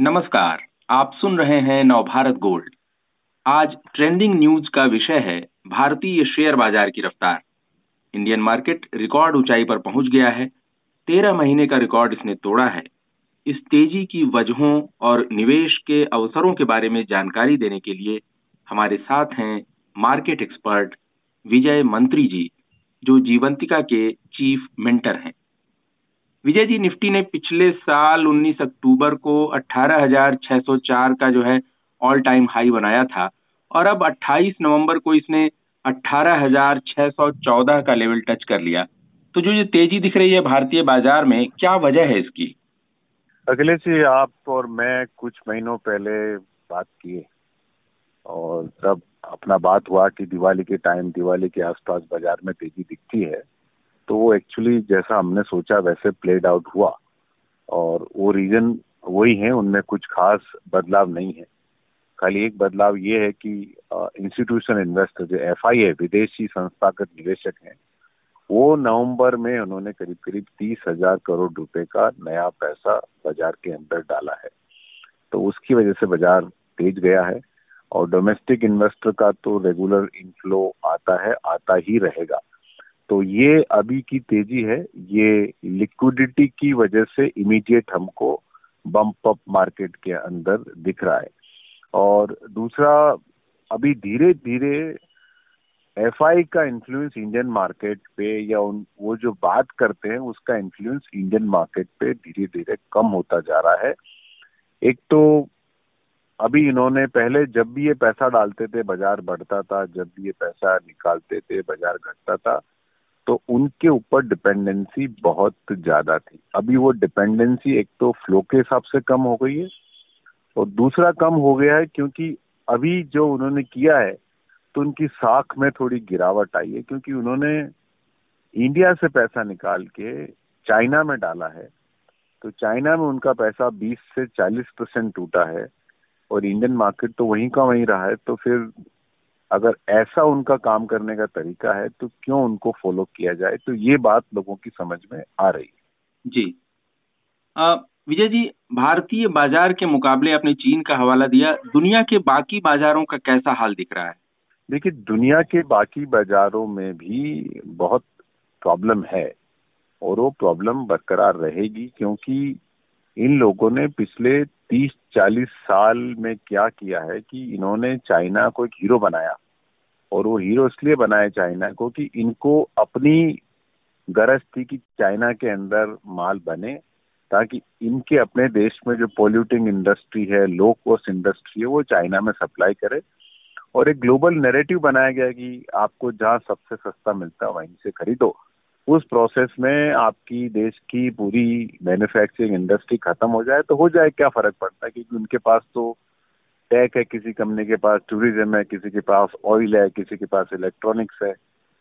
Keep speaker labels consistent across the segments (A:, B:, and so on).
A: नमस्कार, आप सुन रहे हैं नवभारत गोल्ड। आज ट्रेंडिंग न्यूज़ का विषय है भारतीय शेयर बाज़ार की रफ्तार। इंडियन मार्केट रिकॉर्ड ऊंचाई पर पहुँच गया है। तेरह महीने का रिकॉर्ड इसने तोड़ा है। इस तेज़ी की वजहों और निवेश के अवसरों के बारे में जानकारी देने के लिए हमारे साथ हैं मार्केट एक्सपर्ट विजय मंत्री जी, जो जीवंतिका के चीफ मेंटर हैं। विजय जी निफ्टी ने पिछले साल 19 अक्टूबर को 18,604 का जो है ऑल टाइम हाई बनाया था और अब 28 नवंबर को इसने 18,614 का लेवल टच कर लिया। तो जो ये तेज़ी दिख रही है भारतीय बाज़ार में क्या वजह है इसकी?
B: अखिलेश जी आप और मैं कुछ महीनों पहले बात किए और तब अपना बात हुआ कि दिवाली के टाइम दिवाली के आसपास बाज़ार में तेज़ी दिखती है। तो वो एक्चुअली जैसा हमने सोचा वैसे प्लेड आउट हुआ। और वो रीजन वही है, उनमें कुछ खास बदलाव नहीं है। खाली एक बदलाव ये है कि इंस्टीट्यूशन इन्वेस्टर जो एफ़ आई है विदेशी संस्थागत निवेशक हैं, वो नवंबर में उन्होंने करीब करीब तीस हज़ार करोड़ रुपए का नया पैसा बाज़ार के अंदर डाला है। तो उसकी वजह से बाज़ार तेज गया है और डोमेस्टिक इन्वेस्टर का तो रेगुलर इनफ्लो आता है, आता ही रहेगा। तो ये अभी की तेज़ी है। ये लिक्विडिटी की वजह से इमीडिएट हमको बम्प अप मार्केट के अंदर दिख रहा है। और दूसरा, अभी धीरे धीरे एफ़ का इन्फ्लुएंस इंडियन मार्केट पे या उन, वो जो बात करते हैं, उसका इन्फ्लुएंस इंडियन मार्केट पे धीरे धीरे कम होता जा रहा है। एक तो अभी इन्होंने पहले जब भी ये पैसा डालते थे, बाज़ार बढ़ता था, जब भी ये पैसा निकालते थे, बाज़ार घटता था तो उनके ऊपर डिपेंडेंसी बहुत ज़्यादा थी। अभी वो डिपेंडेंसी एक तो फ्लो के हिसाब से कम हो गई है और दूसरा कम हो गया है क्योंकि अभी जो उन्होंने किया है तो उनकी साख में थोड़ी गिरावट आई है क्योंकि उन्होंने इंडिया से पैसा निकाल के चाइना में डाला है। तो चाइना में उनका पैसा 20 से 40 परसेंट टूटा है और इंडियन मार्केट तो वहीं का वहीं रहा है तो फिर अगर ऐसा उनका काम करने का तरीका है तो क्यों उनको फॉलो किया जाए? तो ये बात लोगों की समझ में आ रही है।
A: जी। विजय जी भारतीय बाज़ार के मुकाबले अपने चीन का हवाला दिया। दुनिया के बाकी बाजारों का कैसा हाल दिख रहा है?
B: देखिए दुनिया के बाकी बाजारों में भी बहुत प्रॉब्लम है और वो प्रॉब्लम बरकरार रहेगी क्योंकि इन लोगों ने पिछले तीस चालीस साल में क्या किया है कि इन्होंने चाइना को एक हीरो बनाया और वो हीरो इसलिए बनाया चाइना को कि इनको अपनी गरज थी कि चाइना के अंदर माल बने ताकि इनके अपने देश में जो पोल्यूटिंग इंडस्ट्री है लो कॉस्ट इंडस्ट्री है, वो चाइना में सप्लाई करे और एक ग्लोबल नैरेटिव बनाया गया कि आपको जहाँ सबसे सस्ता मिलता है, वहीं से खरीदो। उस प्रोसेस में आपकी देश की पूरी मैन्युफैक्चरिंग इंडस्ट्री खत्म हो जाए तो हो जाए क्या फ़र्क पड़ता है? क्योंकि उनके पास तो टैक है, किसी कंपनी के पास टूरिज़्म है, किसी के पास ऑयल है, किसी के पास इलेक्ट्रॉनिक्स है।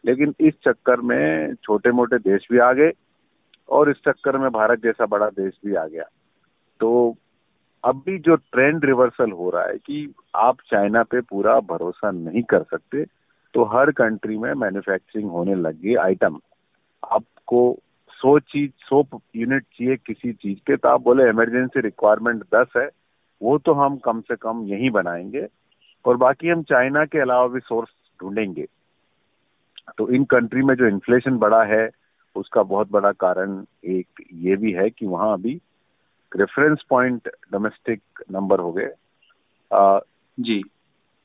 B: लेकिन इस चक्कर में छोटे मोटे देश भी आ गए और इस चक्कर में भारत जैसा बड़ा देश भी आ गया। तो अब भी जो ट्रेंड रिवर्सल हो रहा है कि आप चाइना पे पूरा भरोसा नहीं कर सकते तो हर कंट्री में मैन्युफैक्चरिंग होने लग गई आइटम आपको सौ चीज़ सौ यूनिट चाहिए किसी चीज़ के तो आप बोले इमरजेंसी रिक्वायरमेंट दस है वो तो हम कम से कम यही बनाएँगे। और बाकी हम चाइना के अलावा भी सोर्स ढूंढेंगे। तो इन कंट्री में जो इन्फ्लेशन बढ़ा है उसका बहुत बड़ा कारण एक ये भी है कि वहाँ अभी रेफरेंस पॉइंट डोमेस्टिक नंबर हो गए।
A: जी।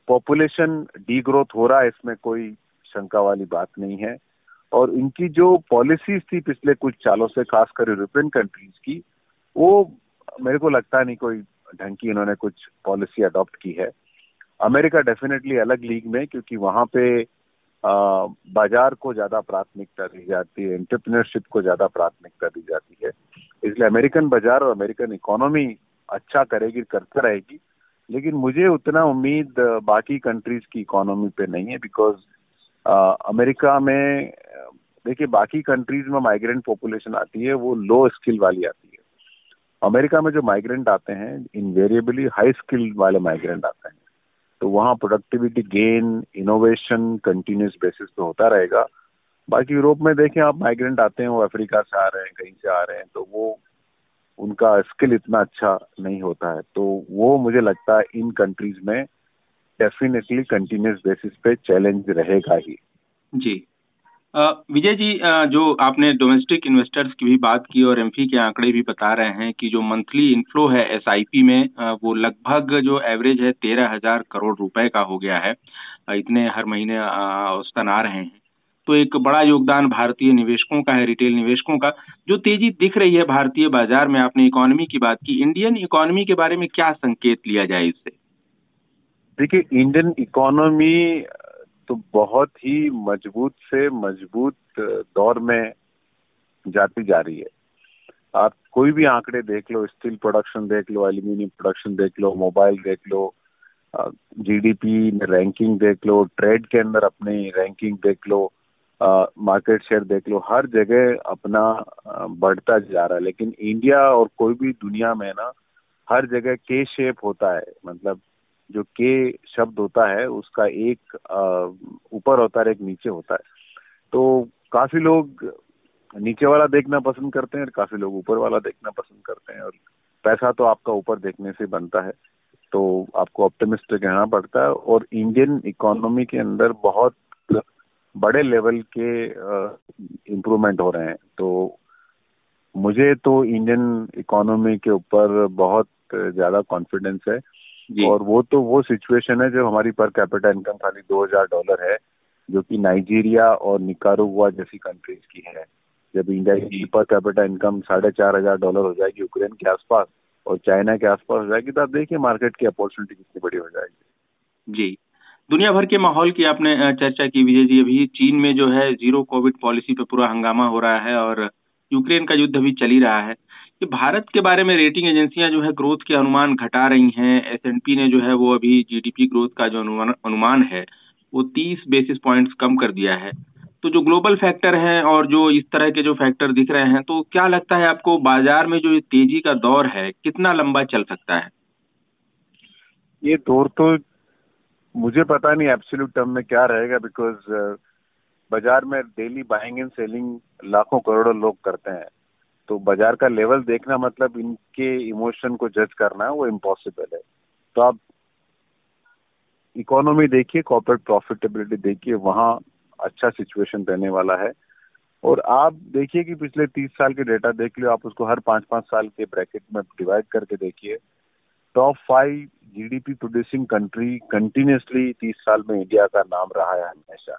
B: पॉपुलेशन डी ग्रोथ हो रहा है इसमें कोई शंका वाली बात नहीं है। और इनकी जो पॉलिसीज़ थी पिछले कुछ सालों से, खासकर यूरोपियन कंट्रीज़ की, वो मेरे को लगता नहीं कोई ढंग की इन्होंने कुछ पॉलिसी अडॉप्ट की है। अमेरिका डेफिनेटली अलग लीग में, क्योंकि वहाँ पे बाज़ार को ज़्यादा प्राथमिकता दी जाती है एंटरप्रेन्योरशिप को ज़्यादा प्राथमिकता दी जाती है। इसलिए अमेरिकन बाज़ार और अमेरिकन इकोनॉमी अच्छा करेगी, करते रहेगी, लेकिन मुझे उतना उम्मीद बाकी कंट्रीज़ की इकोनॉमी पे नहीं है बिकॉज़ अमेरिका में देखिए, बाकी कंट्रीज़ में माइग्रेंट पॉपुलेशन आती है, वो लो स्किल वाली आती है। अमेरिका में जो माइग्रेंट आते हैं इनवेरिएबली हाई स्किल वाले माइग्रेंट आते हैं। तो वहाँ productivity gain innovation continuous basis पे होता रहेगा। बाकी यूरोप में देखें, आप माइग्रेंट आते हैं, वो अफ्रीका से आ रहे हैं, कहीं से आ रहे हैं तो वो, उनका स्किल इतना अच्छा नहीं होता है। तो वो मुझे लगता है, इन कंट्रीज़ में डेफिनेटली कंटिन्यूस बेसिस पे चैलेंज रहेगा ही।
A: जी। विजय जी जो आपने डोमेस्टिक इन्वेस्टर्स की भी बात की और एमपी के आंकड़े भी बता रहे हैं कि जो मंथली इनफ्लो है एसआईपी में वो लगभग जो एवरेज है तेरह हज़ार करोड़ रुपए का हो गया है। इतने हर महीने औसतन आ रहे हैं। तो एक बड़ा योगदान भारतीय निवेशकों का है रिटेल निवेशकों का। जो तेज़ी दिख रही है भारतीय बाज़ार में, आपने इकोनॉमी की बात की इंडियन इकोनॉमी के बारे में क्या संकेत लिया जाए इससे?
B: देखिए इंडियन इकोनॉमी तो बहुत ही मज़बूत से मज़बूत दौर में जाती जा रही है। आप कोई भी आंकड़े देख लो, स्टील प्रोडक्शन देख लो, एल्यूमिनियम प्रोडक्शन देख लो, मोबाइल देख लो जीडीपी में रैंकिंग देख लो, ट्रेड के अंदर अपनी रैंकिंग देख लो मार्केट शेयर देख लो, हर जगह अपना बढ़ता जा रहा है। लेकिन इंडिया और कोई भी दुनिया में ना, हर जगह के शेप होता है। मतलब जो के शब्द होता है, उसका एक ऊपर होता है एक नीचे होता है। तो काफ़ी लोग नीचे वाला देखना पसंद करते हैं और काफ़ी लोग ऊपर वाला देखना पसंद करते हैं और पैसा तो आपका ऊपर देखने से बनता है। तो आपको ऑप्टिमिस्टिक कहना पड़ता है और इंडियन इकोनॉमी के अंदर बहुत बड़े लेवल के इम्प्रूवमेंट हो रहे हैं। तो मुझे तो इंडियन इकोनॉमी के ऊपर बहुत ज़्यादा कॉन्फिडेंस है। और वो तो वो सिचुएशन है जो हमारी पर कैपिटल इनकम खाली 2000 डॉलर है जो कि नाइजीरिया और निकारुआ जैसी कंट्रीज़ की है। जब इंडिया की पर कैपिटल इनकम साढ़े चार हज़ार डॉलर हो जाएगी यूक्रेन के आसपास और चाइना के आसपास हो जाएगी तो आप देखिए मार्केट की अपॉर्चुनिटी कितनी बड़ी हो जाएगी।
A: जी। दुनिया भर के माहौल की आपने चर्चा की विजय जी अभी चीन में जो है ज़ीरो कोविड पॉलिसी पे पूरा हंगामा हो रहा है और यूक्रेन का युद्ध भी चल ही रहा है। कि भारत के बारे में रेटिंग एजेंसियाँ जो है ग्रोथ के अनुमान घटा रही हैं। एस ने जो है वो अभी जीडीपी ग्रोथ का जो अनुमान अनुमान है वो तीस बेसिस पॉइंट्स कम कर दिया है। तो जो ग्लोबल फैक्टर हैं और जो इस तरह के जो फैक्टर दिख रहे हैं तो क्या लगता है आपको बाज़ार में जो तेज़ी का दौर है कितना लंबा चल सकता है?
B: ये दौर तो मुझे पता नहीं एब्सोल्यूट टर्म में क्या रहेगा बिकॉज़ uh, बाज़ार में डेली बाइंग एंड सेलिंग लाखों करोड़ों लोग करते हैं। तो बाज़ार का लेवल देखना मतलब इनके इमोशन को जज करना वो इम्पॉसिबल है। तो आप इकोनॉमी देखिए कॉर्पोरेट प्रॉफिटेबिलिटी देखिए, वहाँ अच्छा सिचुएशन रहने वाला है। और आप देखिए कि पिछले तीस साल के डेटा देख लियो, आप उसको हर पाँच पाँच साल के ब्रैकेट में डिवाइड करके देखिए। Top five GDP producing country continuously तीस साल में इंडिया का नाम रहा है हमेशा।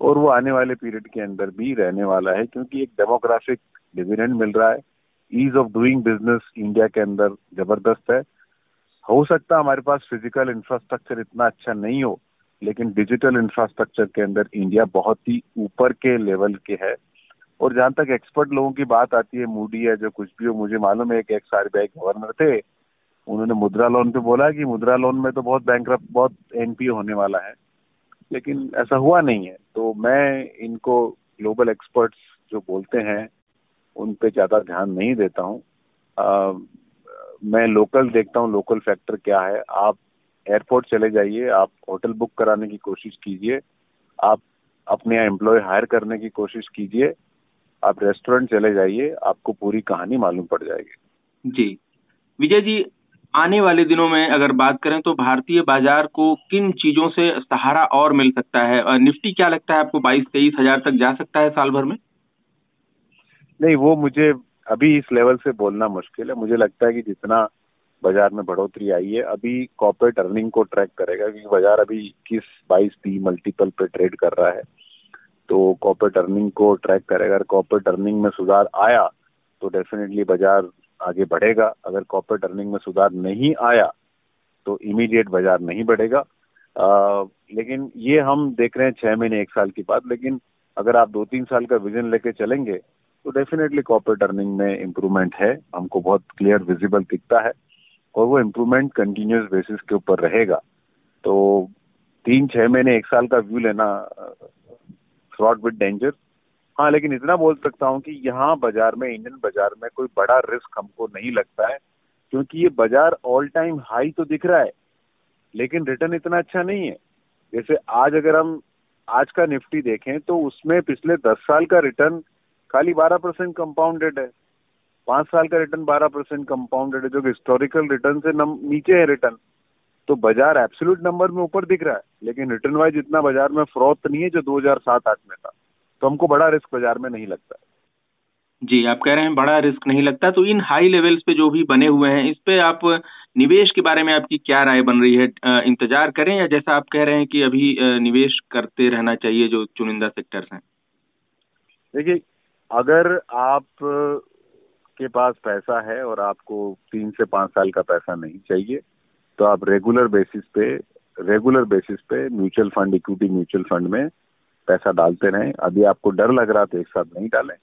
B: और वो आने वाले पीरियड के अंदर भी रहने वाला है, क्योंकि एक डेमोग्राफिक डिविडेंड मिल रहा है। Ease of doing business India के अंदर ज़बरदस्त है। हो सकता है हमारे पास फ़िज़िकल इंफ्रास्ट्रक्चर इतना अच्छा नहीं हो, लेकिन डिजिटल इंफ्रास्ट्रक्चर के अंदर इंडिया बहुत ही ऊपर के लेवल के है। और जहाँ तक एक्सपर्ट लोगों की बात आती है, मूडी है, जो कुछ भी हो, मुझे मालूम है कि सारे बैंक गवर्नर थे, उन्होंने मुद्रा लोन पे बोला कि मुद्रा लोन में तो बहुत बैंक बहुत एनपीओ होने वाला है। लेकिन ऐसा हुआ नहीं है। तो मैं इनको ग्लोबल एक्सपर्ट्स जो बोलते हैं उन पे ज़्यादा ध्यान नहीं देता हूँ। मैं लोकल देखता हूँ लोकल फैक्टर क्या है। आप एयरपोर्ट चले जाइए, आप होटल बुक कराने की कोशिश कीजिए। आप अपने एम्प्लॉय हायर करने की कोशिश कीजिए। आप रेस्टोरेंट चले जाइए, आपको पूरी कहानी मालूम पड़ जाएगी।
A: जी। विजय जी, आने वाले दिनों में अगर बात करें तो भारतीय बाज़ार को किन चीज़ों से सहारा और मिल सकता है? निफ्टी क्या लगता है आपको? बाईस, तेईस हज़ार तक जा सकता है साल भर में?
B: नहीं वो मुझे अभी इस लेवल से बोलना मुश्किल है। मुझे लगता है कि जितना बाज़ार में बढ़ोतरी आई है अभी कॉर्पोरेट अर्निंग को ट्रैक करेगा क्योंकि बाज़ार अभी इक्कीस बाईस पी मल्टीपल पे ट्रेड कर रहा है। तो कॉर्पोरेट अर्निंग को ट्रैक करेगा। अगर कॉर्पोरेट अर्निंग में सुधार आया तो डेफिनेटली बाज़ार आगे बढ़ेगा। अगर कॉर्पोरेट अर्निंग में सुधार नहीं आया तो इमीडिएट बाज़ार नहीं बढ़ेगा। आ, लेकिन ये हम देख रहे हैं छह महीने एक साल की बात लेकिन अगर आप दो तीन साल का विजन लेके चलेंगे तो डेफिनेटली कॉर्पोरेट अर्निंग में इम्प्रूवमेंट है। हमको बहुत क्लियर विजिबल दिखता है और वो इम्प्रूवमेंट कंटिन्यूस बेसिस के ऊपर रहेगा। तो तीन, छह महीने, एक साल का व्यू लेना फ्रॉड विद डेंजर हाँ लेकिन इतना बोल सकता हूँ कि यहाँ बाज़ार में इंडियन बाज़ार में कोई बड़ा रिस्क हमको नहीं लगता है, क्योंकि ये बाज़ार ऑल टाइम हाई तो दिख रहा है, लेकिन रिटर्न इतना अच्छा नहीं है। जैसे आज अगर हम आज का निफ्टी देखें तो उसमें पिछले दस साल का रिटर्न खाली बारह परसेंट कंपाउंडेड है। पाँच साल का रिटर्न बारह परसेंट कंपाउंडेड है जो हिस्टोरिकल रिटर्न से नम, नीचे है रिटर्न तो बाज़ार एब्सोल्यूट नंबर में ऊपर दिख रहा है लेकिन रिटर्न वाइज इतना बाज़ार में फ्रॉड नहीं है जो 2007-8 में था। तो हमको बड़ा रिस्क बाज़ार में नहीं लगता।
A: जी आप कह रहे हैं बड़ा रिस्क नहीं लगता तो इन हाई लेवल्स पे जो भी बने हुए हैं इस पे आप निवेश के बारे में आपकी क्या राय बन रही है? इंतज़ार करें या जैसा आप कह रहे हैं कि अभी निवेश करते रहना चाहिए जो चुनिंदा सेक्टर्स हैं?
B: देखिए अगर आप के पास पैसा है और आपको तीन से पाँच साल का पैसा नहीं चाहिए तो आप रेगुलर बेसिस पे रेगुलर बेसिस पे mutual fund equity mutual fund में पैसा डालते रहें। अभी आपको डर लग रहा तो एक साथ नहीं डालें।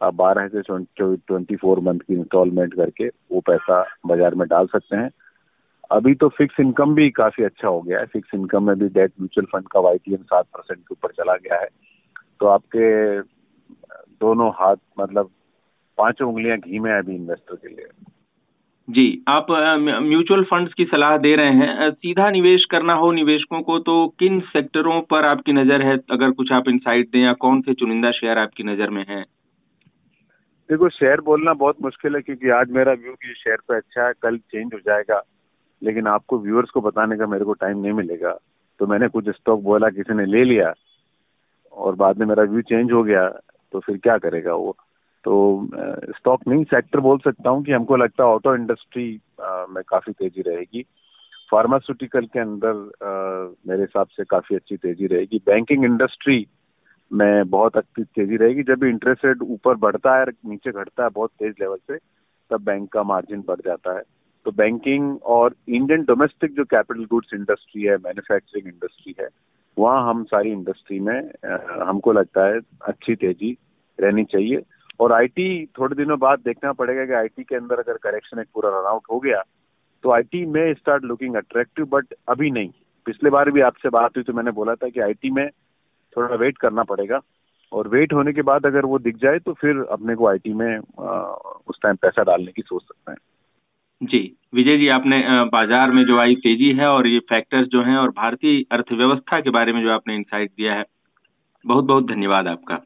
B: आप बारह से ट्वेंटी फोर मंथ की इंस्टॉलमेंट करके वो पैसा बाज़ार में डाल सकते हैं। अभी तो फिक्स इनकम भी काफ़ी अच्छा हो गया है। फिक्स इनकम में भी डेट म्यूचुअल फंड का वाई सात परसेंट के ऊपर चला गया है। तो आपके दोनों हाथ मतलब पाँचों उंगलियाँ घी में अभी इन्वेस्टर के लिए।
A: जी आप म्यूचुअल फंड्स की सलाह दे रहे हैं। सीधा निवेश करना हो निवेशकों को तो किन सेक्टरों पर आपकी नज़र है? अगर कुछ आप इंसाइट दें या कौन से चुनिंदा शेयर आपकी नज़र में है?
B: देखो शेयर बोलना बहुत मुश्किल है क्योंकि आज मेरा व्यू कि शेयर पे अच्छा है कल चेंज हो जाएगा। लेकिन आपको व्यूअर्स को बताने का मेरे को टाइम नहीं मिलेगा। तो मैंने कुछ स्टॉक बोला किसी ने ले लिया और बाद में मेरा व्यू चेंज हो गया। तो फिर क्या करेगा वो? तो स्टॉक नहीं सेक्टर बोल सकता हूँ कि हमको लगता है ऑटो इंडस्ट्री में काफ़ी तेज़ी रहेगी। फार्मास्यूटिकल के अंदर मेरे हिसाब से काफ़ी अच्छी तेज़ी रहेगी। बैंकिंग इंडस्ट्री में बहुत अच्छी तेज़ी रहेगी। जब भी इंटरेस्ट रेट ऊपर बढ़ता है नीचे घटता है बहुत तेज लेवल से, तब बैंक का मार्जिन बढ़ जाता है। तो बैंकिंग और इंडियन डोमेस्टिक जो कैपिटल गुड्स इंडस्ट्री है मैन्युफैक्चरिंग इंडस्ट्री है वहाँ हम सारी इंडस्ट्री में हमको लगता है अच्छी तेज़ी रहनी चाहिए। और आईटी थोड़े दिनों बाद देखना पड़ेगा कि आईटी के अंदर अगर करेक्शन एक पूरा रन आउट हो गया तो आईटी में स्टार्ट लुकिंग अट्रैक्टिव बट अभी नहीं। पिछले बार भी आपसे बात हुई तो मैंने बोला था कि आईटी में थोड़ा वेट करना पड़ेगा। और वेट होने के बाद अगर वो दिख जाए तो फिर अपने को आईटी में उस टाइम पैसा डालने की सोच सकते हैं।
A: जी, विजय जी, आपने बाज़ार में जो आई तेज़ी है और ये फैक्टर्स जो हैं और भारतीय अर्थव्यवस्था के बारे में जो आपने इंसाइट दिया है बहुत बहुत धन्यवाद आपका।